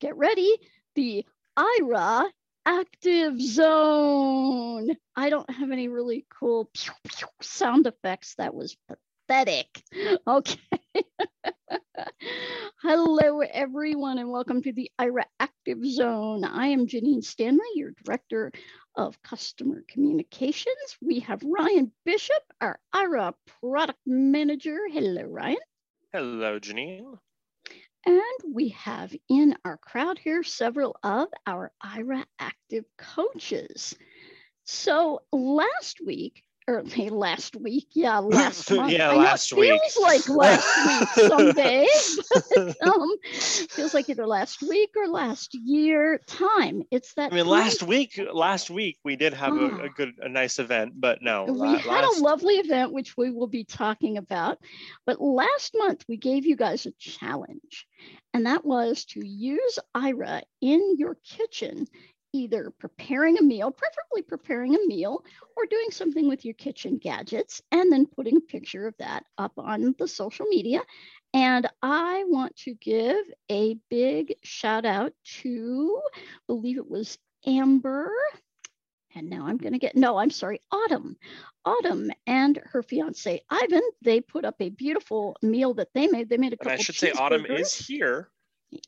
get ready, the Aira active zone. I don't have any really cool pew, pew sound effects. That was pathetic. Okay. Hello, everyone, and welcome to the Aira Active Zone. I am Janine Stanley, your Director of Customer Communications. We have Ryan Bishop, our Aira Product Manager. Hello, Ryan. Hello, Janine. And we have in our crowd here several of our Aira Active coaches. So last week, or last week, yeah, last month. yeah, I last know it week. feels like last week some days. but, um, feels like either last week or last year. Time. It's that. I mean, time last week, last week we did have a, Ah. a good, a nice event, but no, We la- had last, a lovely event, which we will be talking about. But last month, we gave you guys a challenge, and that was to use Aira in your kitchen, either preparing a meal, preferably preparing a meal, or doing something with your kitchen gadgets, and then putting a picture of that up on the social media. And I want to give a big shout out to, I believe it was Amber. And now I'm going to get, no, I'm sorry, Autumn. Autumn and her fiance Ivan, they put up a beautiful meal that they made. They made a and couple I should say Autumn is here.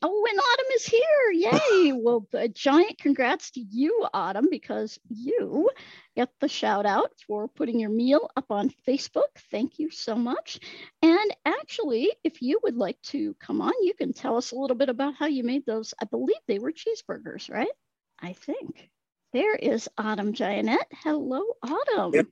Oh, and Autumn is here. Yay. well, a giant congrats to you, Autumn, because you get the shout out for putting your meal up on Facebook. Thank you so much. And actually, if you would like to come on, you can tell us a little bit about how you made those. I believe they were cheeseburgers, right? I think. There is Autumn Gianette. Hello, Autumn. Yep.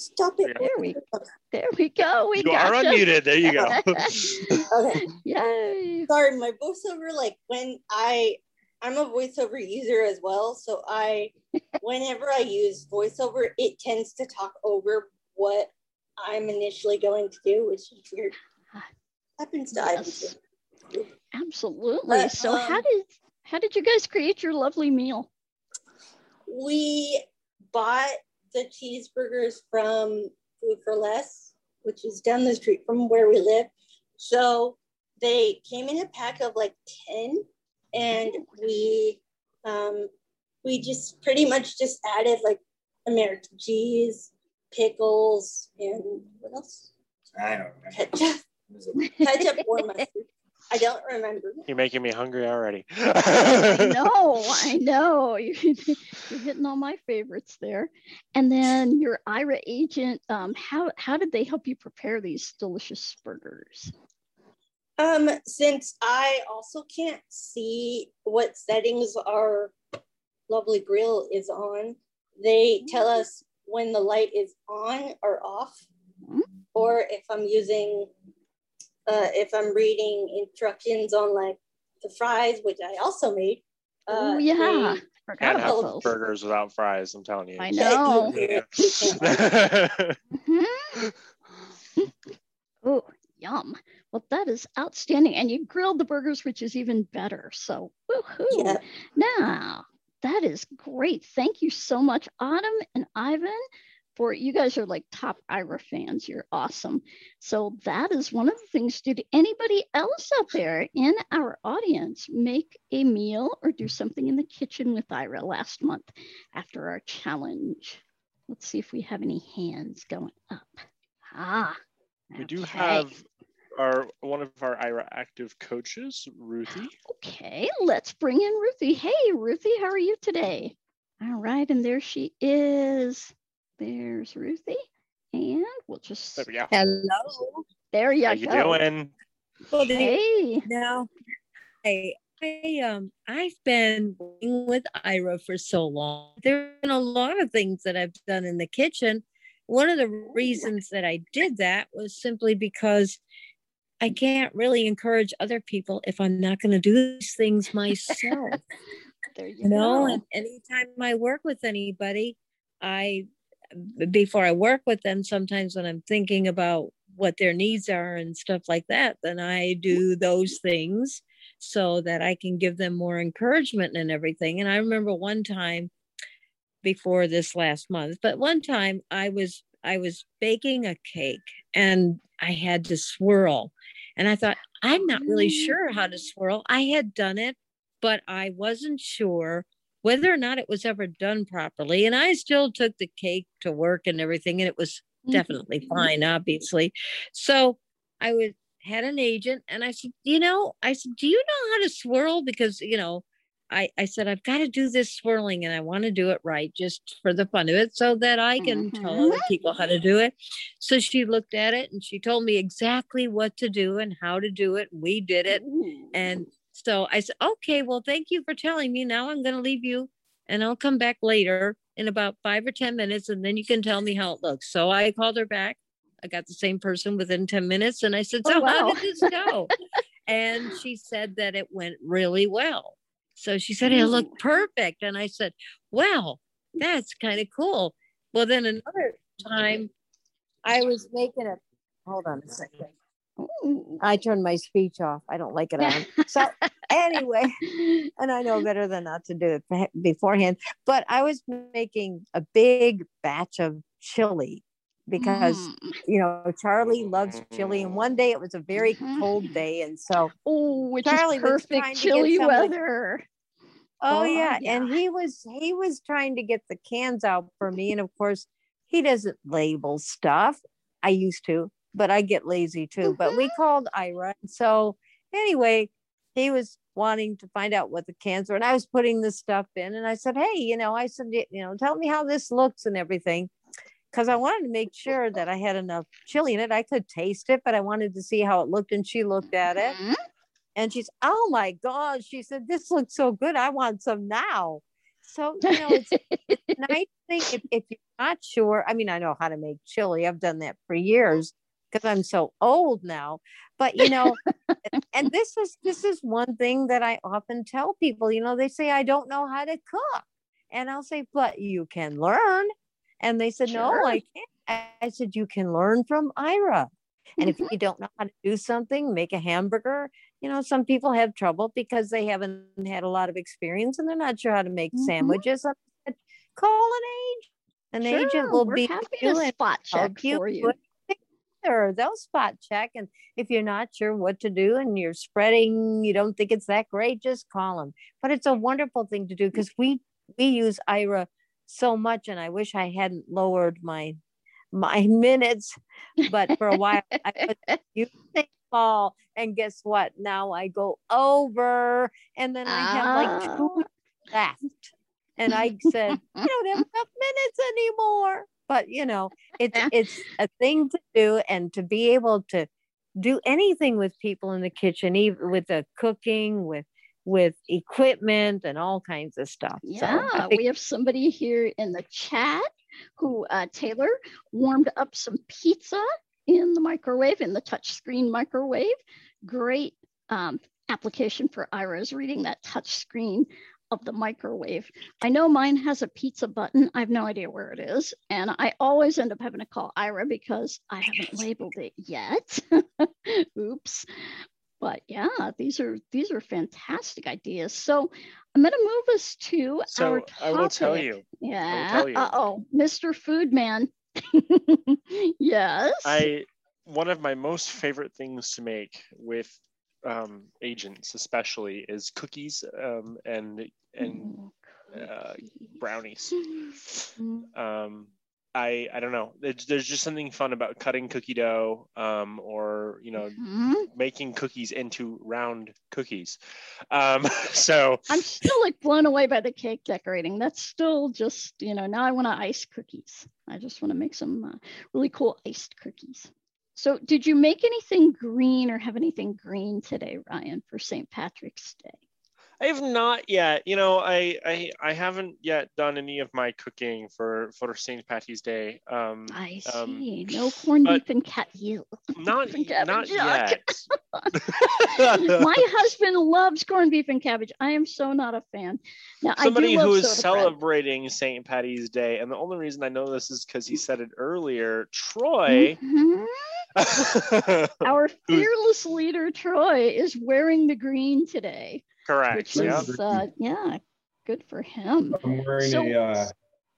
Stop it. There we there we go. We You are gotcha. unmuted. There you go. Okay. Yay. Sorry, my voiceover, like when I, I'm a voiceover user as well. So I, whenever I use voiceover, it tends to talk over what I'm initially going to do, which is weird. Happens to Ivan Yes. Absolutely. But, so how um, did how did you guys create your lovely meal? We bought the cheeseburgers from Food for Less, which is down the street from where we live. So they came in a pack of like 10 and we um we just pretty much just added like American cheese, pickles, and what else? I don't remember. Ketchup. Ketchup or mustard. I don't remember. You're making me hungry already. I know, I know. You- You're hitting all my favorites there. And then your Aira agent, um, how how did they help you prepare these delicious burgers? Um, since I also can't see what settings our lovely grill is on, they tell us when the light is on or off, Mhm. or if I'm using, uh, if I'm reading instructions on like the fries, which I also made. oh uh, yeah. they- Forgot Can't about have those. burgers without fries. I'm telling you. I know. Yeah. Oh, yum. Well, that is outstanding. And you grilled the burgers, which is even better. So, woohoo. Yeah. Now, that is great. Thank you so much, Autumn and Ivan, for you guys are like top Aira fans. You're awesome. So, that is one of the things. Did anybody else out there in our audience make a meal or do something in the kitchen with Aira last month after our challenge? Let's see if we have any hands going up. Ah, We do have our one of our Aira active coaches, Ruthie. Okay, let's bring in Ruthie. Hey, Ruthie, how are you today? All right, and there she is. There's Ruthie. And we'll just, There we go. Hello. there you How you doing? Well, the- Hey, now, I, I um I've been working with Aira for so long. There have been a lot of things that I've done in the kitchen. One of the reasons that I did that was simply because I can't really encourage other people if I'm not going to do these things myself. there you, you know, go. and anytime I work with anybody, I before I work with them, sometimes when I'm thinking about what their needs are and stuff like that, then I do those things so that I can give them more encouragement and everything. And I remember one time before this last month, but one time I was I was baking a cake and I had to swirl. And I thought, I'm not really Mm. sure how to swirl. I had done it, but I wasn't sure whether or not it was ever done properly. And I still took the cake to work and everything, and it was mm-hmm. definitely fine, obviously. So I was had an agent and I said, you know, I said, do you know how to swirl? Because, you know, I, I said, I've got to do this swirling and I want to do it right just for the fun of it so that I can tell other mm-hmm. people how to do it. So she looked at it and she told me exactly what to do and how to do it. We did it. Ooh. And so I said, okay, well, thank you for telling me. Now I'm going to leave you and I'll come back later in about five or 10 minutes and then you can tell me how it looks. So I called her back. I got the same person within 10 minutes and I said, Oh, So how did this go? and she said that it went really well. So she said, It looked perfect. And I said, Wow, that's kind of cool. Well, then another time I was making a hold on a second. I turned my speech off. I don't like it on. So anyway, and I know better than not to do it beforehand. But I was making a big batch of chili because Mm. you know Charlie loves chili, and one day it was a very Mhm. cold day, and so Oh, which Charlie is was perfect trying to get chilly some of the- weather. oh Oh, yeah, yeah. and he was he was trying to get the cans out for me, and of course he doesn't label stuff. I used to, but I get lazy too. But we called Aira, and so anyway, he was wanting to find out what the cans were, and I was putting this stuff in, and I said, hey, you know, I said, you know, tell me how this looks and everything. Because I wanted to make sure that I had enough chili in it. I could taste it, but I wanted to see how it looked. And she looked at it Mhm. and she's, oh my God. She said, This looks so good. I want some now. So, you know, it's, it's nice thing if, if you're not sure. I mean, I know how to make chili, I've done that for years because I'm so old now. But, you know, and this is this is one thing that I often tell people, you know, they say, I don't know how to cook. And I'll say, but you can learn. And they said, no, I can't. I- said, you can learn from Aira. And if you don't know how to do something, make a hamburger. You know, some people have trouble because they haven't had a lot of experience and they're not sure how to make Mhm. sandwiches. I said, Call an agent. An agent will be happy to spot check you for you. Put. They'll spot check. And if you're not sure what to do and you're spreading, you don't think it's that great, just call them. But it's a wonderful thing to do because we we use Aira so much, and I wish I hadn't lowered my my minutes. But for a while, I was using all, and guess what? Now I go over, and then I have like two Ah. left. And I said, I don't have enough minutes anymore. But you know, it's it's a thing to do and to be able to do anything with people in the kitchen, even with the cooking, with with equipment and all kinds of stuff. So Yeah, think we have somebody here in the chat who uh, Taylor warmed up some pizza in the microwave, in the touchscreen microwave. Great um, application for Aira's reading that touch screen of the microwave. I know mine has a pizza button. I have no idea where it is. And I always end up having to call Aira because I haven't labeled it yet. Oops. But yeah, these are these are fantastic ideas. So I'm going to move us to our So topic. I will tell you, Yeah. Uh oh, Mr. Foodman. yes. I one of my most favorite things to make with um, agents, especially, is cookies um, and and Oh, uh, brownies. Mm. Um, I I don't know. There's, there's just something fun about cutting cookie dough, um, or you know, Mhm. making cookies into round cookies. Um, so I'm still like blown away by the cake decorating. That's still just, you know, now I want to ice cookies. I just want to make some uh, really cool iced cookies. So, did you make anything green or have anything green today, Ryan, for St. Patrick's Day? I have not yet. You know, I, I I haven't yet done any of my cooking for for St. Patty's Day. Um, I um, see. no corned beef and cat. Ew. not not yet. My husband loves corned beef and cabbage. I am so not a fan. Now, Somebody who is celebrating St. Patty's Day, and the only reason I know this is because he said it earlier. Troy, Mhm. Our fearless leader Troy is wearing the green today, correct. which Yeah. is uh, yeah, good for him. I'm wearing So- a. Uh,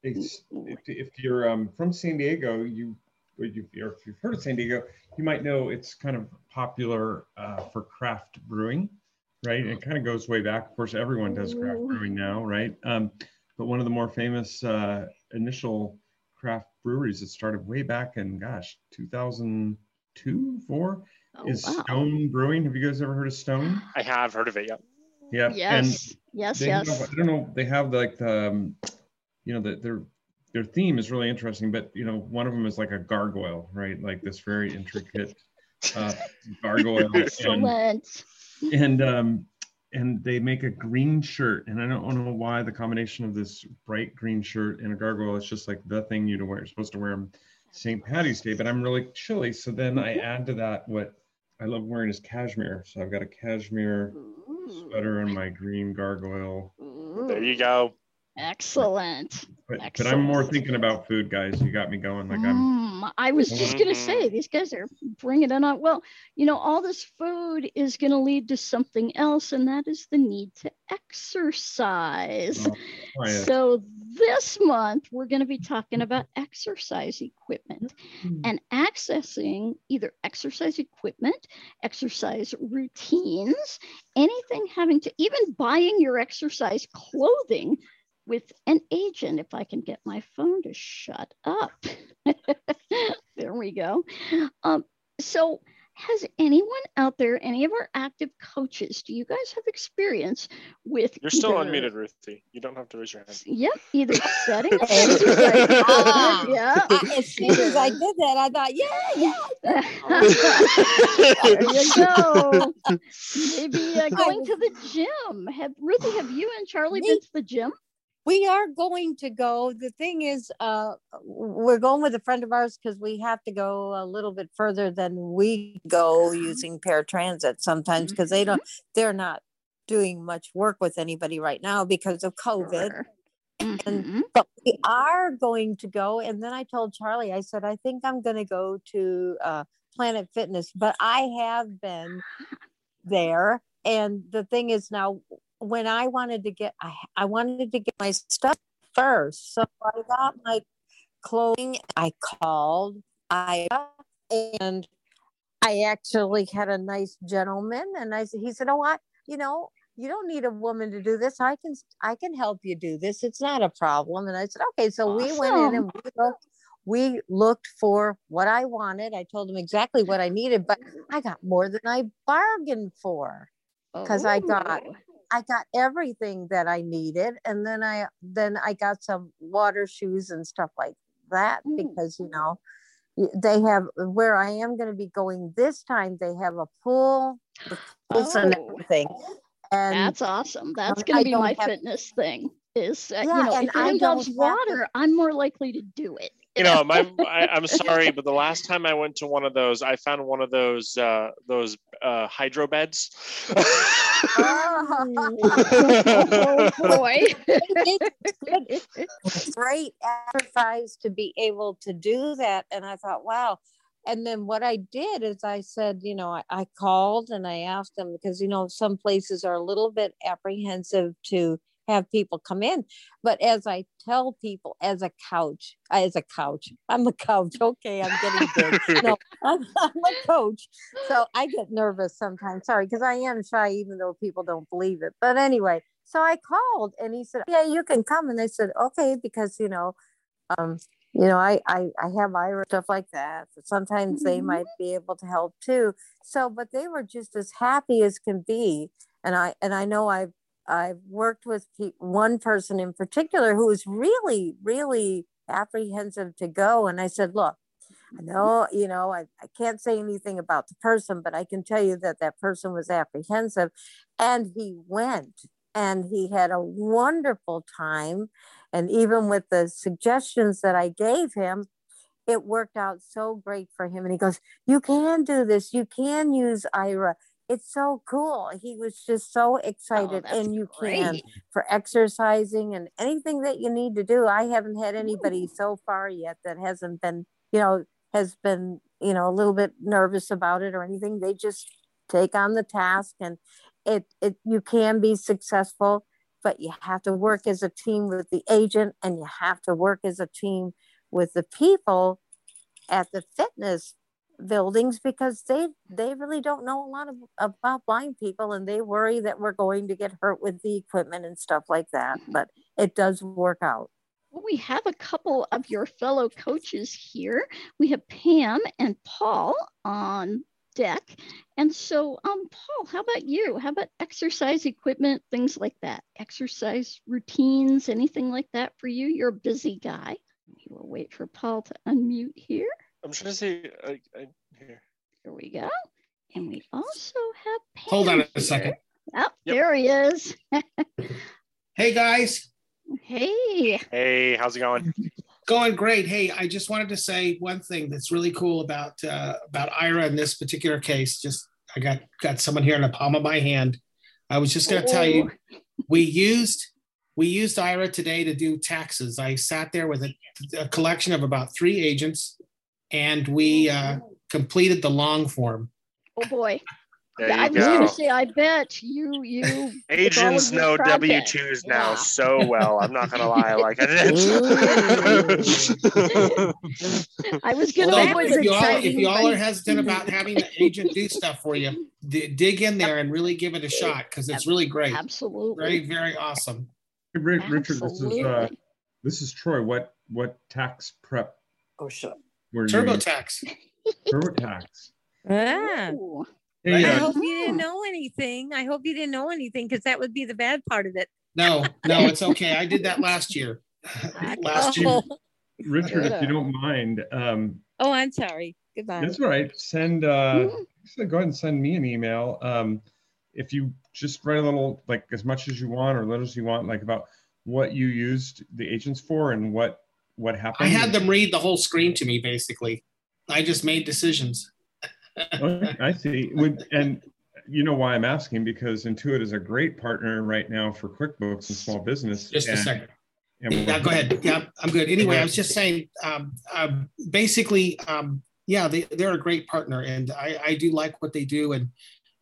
it's, if, if you're um, from San Diego, you you, or if you've heard of San Diego, you might know it's kind of popular uh, for craft brewing, right? It kind of goes way back. Of course, everyone does craft brewing now, right? Um, but one of the more famous uh, initial craft breweries that started way back in, gosh, 2002, four, oh, is wow. Stone Brewing. Have you guys ever heard of Stone? I have heard of it. Yeah. Yeah. Yes. And yes. Yes. Have, I don't know. They have like the, um, you know, the, their their theme is really interesting. But you know, one of them is like a gargoyle, right? Like this very intricate uh, gargoyle. Excellent. And, and um, and they make a green shirt and i don't know why the combination of this bright green shirt and a gargoyle is just like the thing you to wear you're supposed to wear them st patty's day but i'm really chilly so then i mm-hmm. add to that what i love wearing is cashmere so i've got a cashmere sweater and my green gargoyle. There you go Excellent. But, Excellent. but I'm more thinking about food, guys. You got me going. Like I'm. Mm, I was just gonna say these guys are bringing it on. Well, you know, all this food is gonna lead to something else, and that is the need to exercise. Oh, oh so this month we're going to be talking about exercise equipment mm-hmm. and accessing either exercise equipment, exercise routines, anything having to even buying your exercise clothing with an agent if I can get my phone to shut up. there we go. Um, so, has anyone out there, any of our active coaches, do you guys have experience with? You're still either, unmuted, Ruthie. You don't have to raise your hand. Yep, either setting up ah, yeah. As soon as I did that, I thought, yeah, yeah. there you go. Maybe uh, going to the gym. Have Ruthie? Have you and Charlie Me? been to the gym? We are going to go the thing is uh we're going with a friend of ours because we have to go a little bit further than we go using paratransit sometimes because mm-hmm. they don't they're not doing much work with anybody right now because of covid sure. mm-hmm. and but we are going to go and then i told charlie i said i think i'm going to go to uh planet fitness but i have been there and the thing is now when I wanted to get, I, I wanted to get my stuff first. So I got my clothing. I called I and I actually had a nice gentleman, and I said, he said, "Oh, what? you know, you don't need a woman to do this. I can, I can help you do this. It's not a problem." And I said, "Okay." So awesome. we went in and we looked, we looked for what I wanted. I told him exactly what I needed, but I got more than I bargained for because I got. I got everything that I needed, and then I then I got some water shoes and stuff like that mm. because you know they have where I am going to be going this time. They have a pool, pools oh, and everything. And that's awesome. That's going to be my have, fitness thing. Is uh, yeah, you know, if it involves water, I'm more likely to do it you know, my I, am sorry, but the last time I went to one of those, I found one of those uh, those uh, hydro beds. oh, boy! great exercise to be able to do that, and I thought, wow. And then what I did is I said, you know, I, I called and I asked them because you know some places are a little bit apprehensive to have people come in. But as I tell people, as a couch, as a couch, I'm a couch. Okay, I'm getting big. no, I'm, I'm, a coach. So I get nervous sometimes. Sorry, because I am shy, even though people don't believe it. But anyway, so I called and he said, Yeah, you can come. And I said, Okay, because, you know, um, you know, I, I, I have Aira stuff like that. Sometimes mm-hmm. they might be able to help too. So, but they were just as happy as can be. And I, and I know I've I've worked with one person in particular who was really, really apprehensive to go. And I said, look, I mm-hmm. know, you know, I, I can't say anything about the person, but I can tell you that that person was apprehensive. And he went and he had a wonderful time. And even with the suggestions that I gave him, it worked out so great for him. And he goes, You can do this. You can use Aira it's so cool. He was just so oh, excited, oh, and you great. can for exercising and anything that you need to do. I haven't had anybody Ooh. so far yet that hasn't been, you know, has been, you know, a little bit nervous about it or anything. They just take on the task, and it it you can be successful, but you have to work as a team with the agent, and you have to work as a team with the people at the fitness buildings because they they really don't know a lot of, about blind people and they worry that we're going to get hurt with the equipment and stuff like that mm-hmm. but it does work out well, we have a couple of your fellow coaches here. We have Pam and Paul on deck. And so, um, Paul, how about you? How about exercise equipment, things like that? Exercise routines, anything like that for you? You're a busy guy. We will wait for Paul to unmute here. I'm trying to see. uh, uh, here. Here we go. And we also have Pam Hold on a here. second. Oh, yep. there he is. hey, guys. Hey. Hey, how's it going? Going great. Hey, I just wanted to say one thing that's really cool about uh, about Aira in this particular case. Just I got got someone here in the palm of my hand. I was just going to tell you, oh. we used we used Aira today to do taxes. I sat there with a, a collection of about three agents, and we uh, completed the long form. Oh boy! There yeah, I was going to say, I bet you you agents know W twos now yeah. so well. I'm not going to lie, like I did. I was going to. Well, if you all if you all are hesitant about having the agent do stuff for you, d- dig in there and really give it a shot because it's really great. Absolutely, very very awesome. Hey, Richard, this is uh, this is Troy. What what tax prep? Oh, shut. TurboTax. TurboTax. Ah. Ooh. Hey, I hope you didn't know anything. I hope you didn't know anything because that would be the bad part of it. No, no, it's okay. I did that last year. last year. Richard, if you don't mind. Um, oh, I'm sorry. Goodbye. That's all right. Send, uh, mm-hmm. go ahead and send me an email. Um, if you just write a little, like as much as you want or little as you want, like about what you used the agents for and what what happened. I had them read the whole screen to me, basically. I just made decisions okay, I see. and you know why I'm asking because Intuit is a great partner right now for QuickBooks and small business. Just and, a second. Yeah, go ahead. Yeah, I'm good. Anyway, I was just saying, um, uh, basically, um, yeah, they, they're a great partner, and I, I do like what they do. And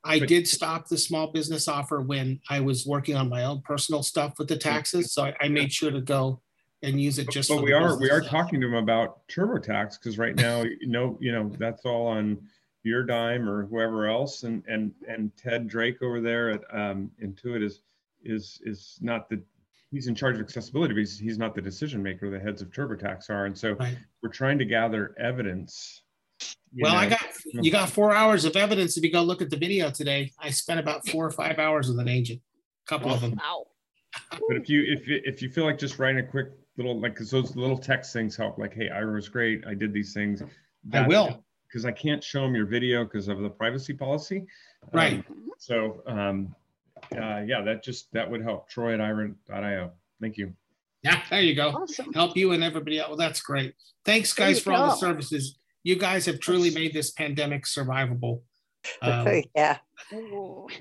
I but, did stop the small business offer when I was working on my own personal stuff with the taxes, so I, I made sure to go and use it just. But we are we are stuff. talking to them about TurboTax because right now, you know, you know that's all on your dime or whoever else and and and ted drake over there at um, intuit is is is not the he's in charge of accessibility but he's, he's not the decision maker the heads of turbotax are and so right. we're trying to gather evidence well know. i got you got four hours of evidence if you go look at the video today i spent about four or five hours with an agent a couple of them wow. but if you if if you feel like just writing a quick little like because those little text things help like hey aira was great i did these things that, i will because I can't show them your video because of the privacy policy. Right. Um, so um, uh, yeah, that just that would help. Troy at Aira.io. Thank you. Yeah, there you go. Awesome. Help you and everybody else. Well, that's great. Thanks, guys, for go. all the services. You guys have truly made this pandemic survivable. Um, yeah.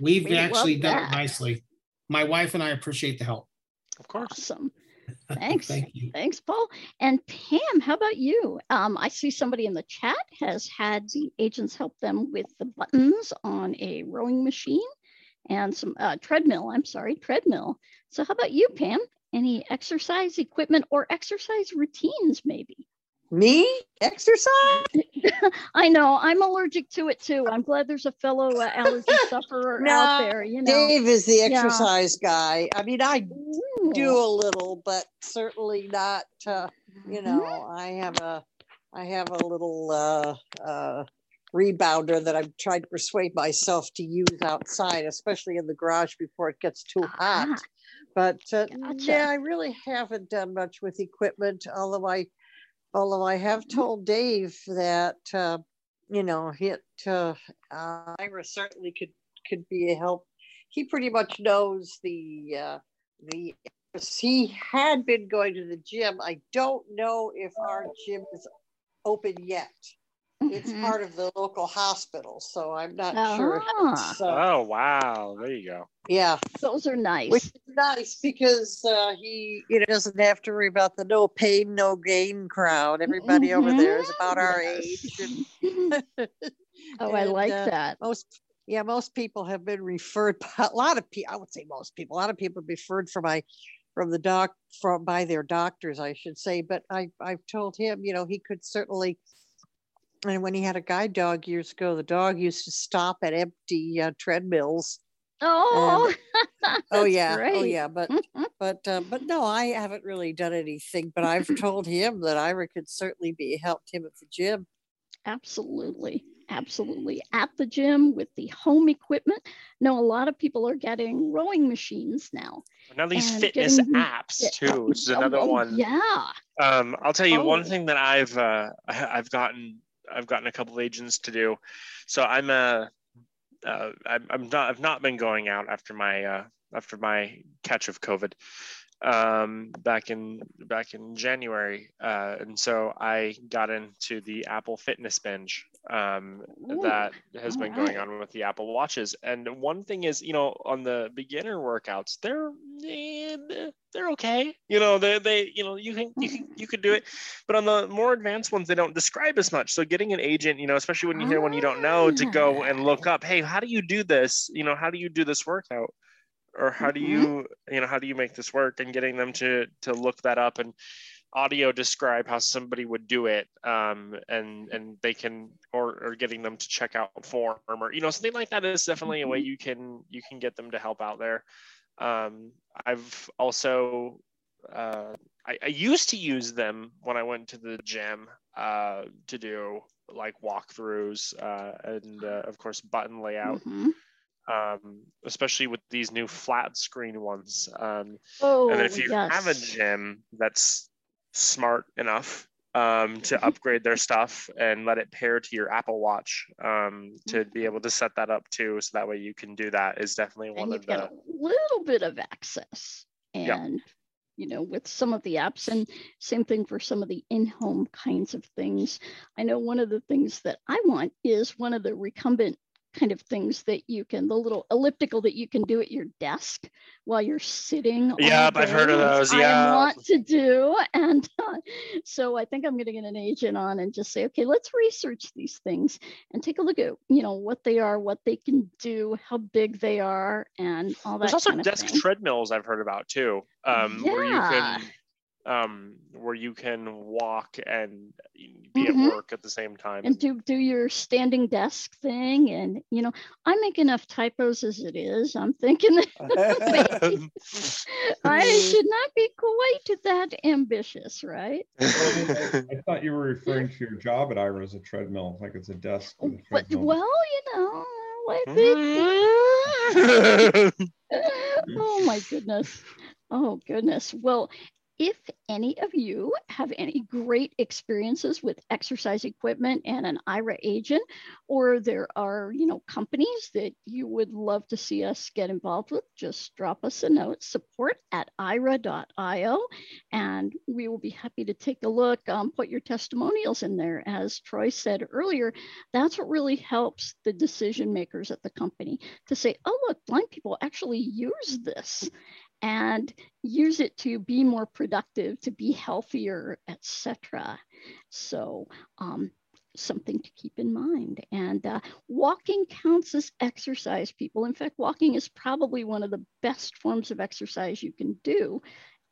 We've we actually done that. it nicely. My wife and I appreciate the help. Of course. Awesome. Thanks. Thank Thanks, Paul. And Pam, how about you? Um, I see somebody in the chat has had the agents help them with the buttons on a rowing machine and some uh, treadmill. I'm sorry, treadmill. So, how about you, Pam? Any exercise equipment or exercise routines, maybe? Me? Exercise? I know. I'm allergic to it too. I'm glad there's a fellow uh, allergy sufferer no, out there. You know, Dave is the exercise yeah. guy. I mean, I Ooh. do a little, but certainly not. Uh, you know, mm-hmm. I have a, I have a little uh, uh, rebounder that I've tried to persuade myself to use outside, especially in the garage before it gets too hot. Ah, but uh, gotcha. yeah, I really haven't done much with equipment, although I although I have told Dave that uh, you know it uh, uh, Aira certainly could could be a help. He pretty much knows the uh, the. He had been going to the gym. I don't know if our gym is open yet. It's mm-hmm. part of the local hospital, so I'm not uh-huh. sure. Uh, oh wow, there you go. Yeah, those are nice. Which is nice because uh, he you know doesn't have to worry about the no pain, no gain crowd. Everybody mm-hmm. over there is about our age. And, oh, and, I like uh, that. Most yeah, most people have been referred. A lot of people, I would say most people, a lot of people referred from my from the doc from by their doctors, I should say. But I I've told him, you know, he could certainly and when he had a guide dog years ago, the dog used to stop at empty uh, treadmills. Oh, oh that's yeah, oh yeah. But but uh, but no, I haven't really done anything. But I've told him that Aira could certainly be helped him at the gym. Absolutely. Absolutely. At the gym with the home equipment. No, a lot of people are getting rowing machines now. Now these fitness getting- apps Yeah, too, which is oh, another oh, one. Yeah. Um, I'll tell you one Oh. thing that I've uh, I- I've gotten I've gotten a couple of agents to do. So I'm a uh, I'm, not I've not been going out after my uh, after my catch of COVID um, back in back in January, uh, and so I got into the Apple Fitness binge um, Ooh, that has been going on with the Apple Watches. And one thing is, you know, on the beginner workouts, they're eh, they're okay. You know, they they you know you can you can you could do it, but on the more advanced ones, they don't describe as much. So getting an agent, you know, especially when you hear one you don't know, to go and look up, hey, how do you do this? You know, how do you do this workout? Or how do Mhm. you you know how do you make this work? And getting them to to look that up and audio describe how somebody would do it um, and and they can or or getting them to check out form or you know something like that is definitely a way you can you can get them to help out there um, i've also uh, I, I used to use them when i went to the gym uh, to do like walkthroughs uh, and uh, of course button layout Mhm. Um, especially with these new flat screen ones um, Oh, and then if you yes. have a gym that's smart enough um, to upgrade their stuff and let it pair to your Apple Watch um, to be able to set that up too, so that way you can do that is definitely one and of you've got the. a little bit of access and you know with some of the apps and same thing for some of the in-home kinds of things i know one of the things that i want is one of the recumbent kind of things that you can the little elliptical that you can do at your desk while you're sitting Yep, I've heard of those, yeah. i want to do and uh, so i think i'm going to get an agent on and just say okay let's research these things and take a look at you know what they are what they can do how big they are and all that There's also kind of desk thing. treadmills I've heard about too, um, where you Yeah. can um, where you can walk and be Mhm. at work at the same time. and do do your standing desk thing and you know i make enough typos as it is i'm thinking i should not be quite that ambitious right I, I thought you were referring to your job at Aira as a treadmill, like it's a desk. A but well you know like Mm-hmm. oh my goodness. Oh goodness. Well, if any of you have any great experiences with exercise equipment and an Aira agent, or there are, you know, companies that you would love to see us get involved with, just drop us a note, support at aira.io, and we will be happy to take a look, um, put your testimonials in there. As Troy said earlier, that's what really helps the decision makers at the company to say, oh, look, blind people actually use this and use it to be more productive, to be healthier, etc. So um, something to keep in mind. And uh, walking counts as exercise, people. In fact, walking is probably one of the best forms of exercise you can do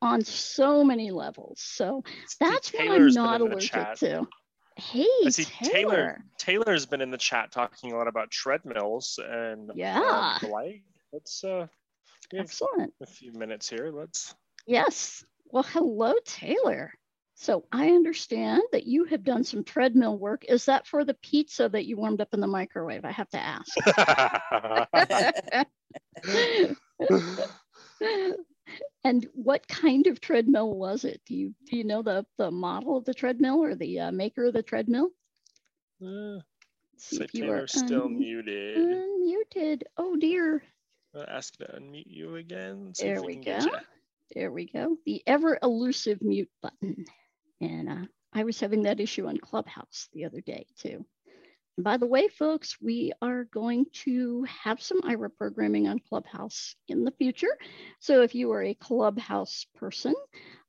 on so many levels. So that's what I'm not allergic to. Hey, I see Taylor. Taylor. Taylor's been in the chat talking a lot about treadmills and Yeah. like. Let's uh, we have Excellent. a few minutes here. Let's. Yes. Well, hello, Taylor. So I understand that you have done some treadmill work. Is that for the pizza that you warmed up in the microwave? I have to ask. and what kind of treadmill was it? Do you do you know the the model of the treadmill or the uh, maker of the treadmill? Uh, so you are still un- muted. Unmuted. Oh dear. Ask to unmute you again. see There we go. There we go. The ever elusive mute button. And uh, I was having that issue on Clubhouse the other day too. And by the way, folks, we are going to have some Aira programming on Clubhouse in the future. So if you are a Clubhouse person,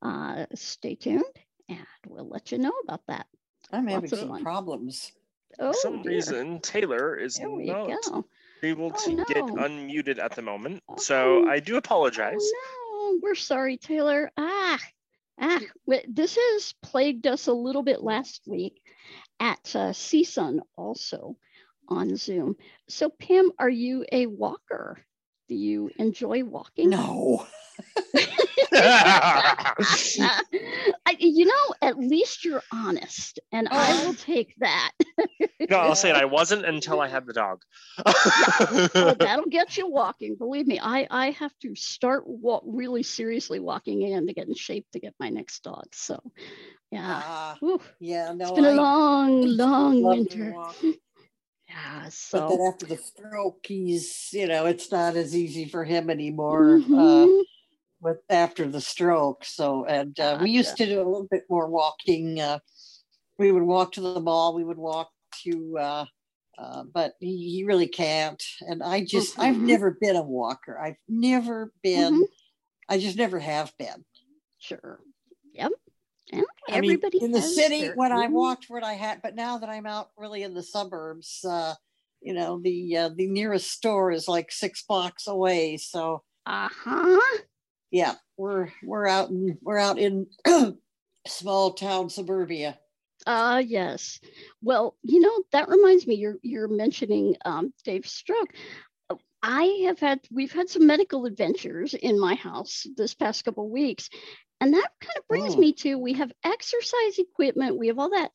uh, stay tuned and we'll let you know about that. I'm Lots having some fun. problems. Oh, For some dear. reason, Taylor is There we not go. Able Oh, to get unmuted at the moment. So Oh, I do apologize. Oh, no, we're sorry, Taylor. Ah, ah, this has plagued us a little bit last week. at uh, CSUN also on Zoom. So, Pam, are you a walker? Do you enjoy walking? No. I, you know, at least you're honest, and I will take that. no, I'll say it. I wasn't until I had the dog. oh, that'll get you walking. Believe me, I I have to start walk really seriously walking in to get in shape to get my next dog. So, yeah, uh, yeah. No, it's been I a long, long winter. walk. Yeah, But so. then after the stroke, he's you know it's not as easy for him anymore. Uh, Mhm. With after the stroke. So, and uh, we used to do a little bit more walking. Uh, we would walk to the mall. We would walk to, uh, uh, but he, he really can't. And I just, I've Mhm. never been a walker. I've never been. I just never have been. Sure. Yep. Yeah, I mean, everybody in the city their when I walked what I had, but now that I'm out really in the suburbs, uh, you know, the uh, the nearest store is like six blocks away. So Uh-huh. Yeah, we're we're out in we're out in small town suburbia. Ah, yes. Well, you know, that reminds me, you're you're mentioning um, Dave's stroke. Uh, I have had we've had some medical adventures in my house this past couple of weeks. And that kind of brings Oh. me to we have exercise equipment, we have all that,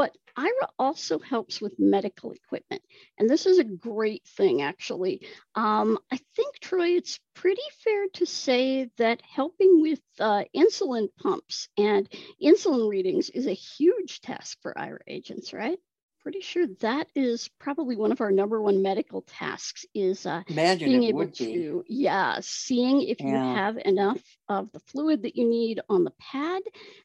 but Aira also helps with medical equipment. And this is a great thing, actually. Um, I think, Troy, it's pretty fair to say that helping with uh, insulin pumps and insulin readings is a huge task for Aira agents, right? Pretty sure that is probably one of our number one medical tasks is uh, Imagine being able would be. to, yeah, seeing if you have enough of the fluid that you need on the pad,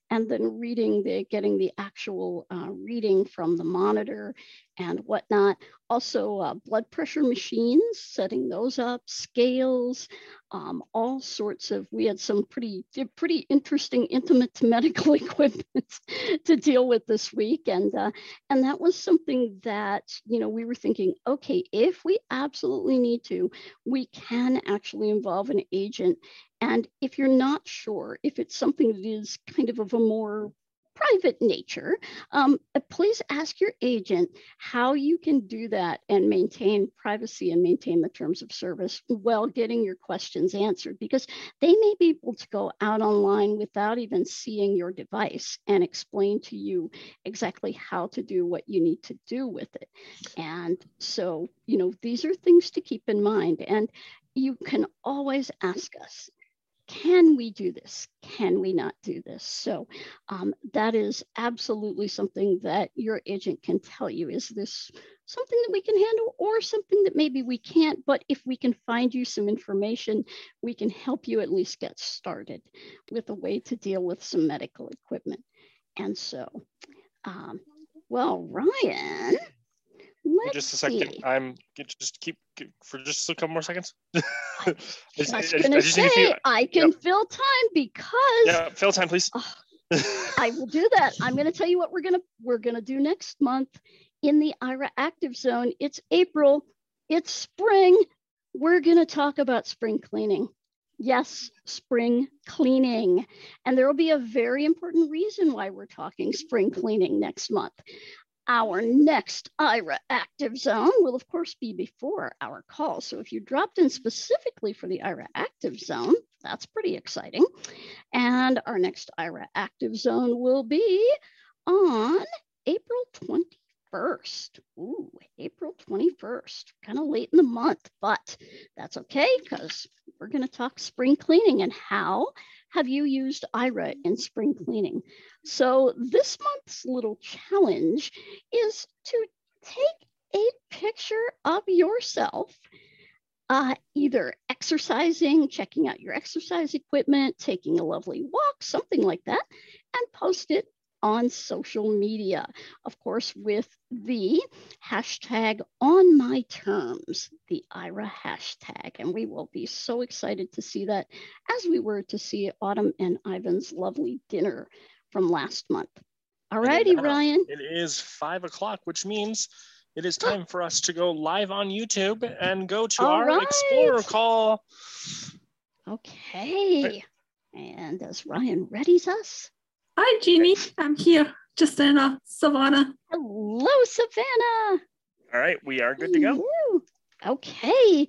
and then reading the getting the actual uh, reading from the monitor and whatnot. Also, uh, blood pressure machines, setting those up, scales, um, all sorts of. We had some pretty pretty interesting intimate medical equipment to deal with this week, and uh, and that was something that you know we were thinking, okay, if we absolutely need to, we can actually involve an agent. And if you're not sure, if it's something that is kind of of a more private nature, um, please ask your agent how you can do that and maintain privacy and maintain the terms of service while getting your questions answered because they may be able to go out online without even seeing your device and explain to you exactly how to do what you need to do with it. And so, you know, these are things to keep in mind. And you can always ask us can we do this? Can we not do this? So um, that is absolutely something that your agent can tell you. Is this something that we can handle or something that maybe we can't? But if we can find you some information, we can help you at least get started with a way to deal with some medical equipment. And so, um, well, Ryan, let's just a second. see. I'm just keep for just a couple more seconds. I just- I was I- I gonna just say few- I can fill time because Yeah, fill time, please. I will do that. I'm going to tell you what we're going to we're going to do next month in the Aira active zone. It's April. It's spring. We're going to talk about spring cleaning. Yes, spring cleaning. And there will be a very important reason why we're talking spring cleaning next month. Our next Aira active zone will, of course, be before our call. So if you dropped in specifically for the Aira active zone, that's pretty exciting. And our next Aira active zone will be on April 21st. Ooh, April 21st, kind of late in the month, but that's okay because we're going to talk spring cleaning and how have you used Aira in spring cleaning. So this month's little challenge is to take a picture of yourself uh, either exercising, checking out your exercise equipment, taking a lovely walk, something like that, and post it on social media. Of course, with the hashtag on my terms, the Aira hashtag. And we will be so excited to see that as we were to see Autumn and Ivan's lovely dinner from last month. All righty, Ryan. It is five o'clock, which means it is time for us to go live on YouTube and go to All our right. Explorer call. Okay. And as Ryan readies us, Hi, Jeannie. I'm here. Justina, Savannah. Hello, Savannah. All right, we are good to go. Woo. Okay.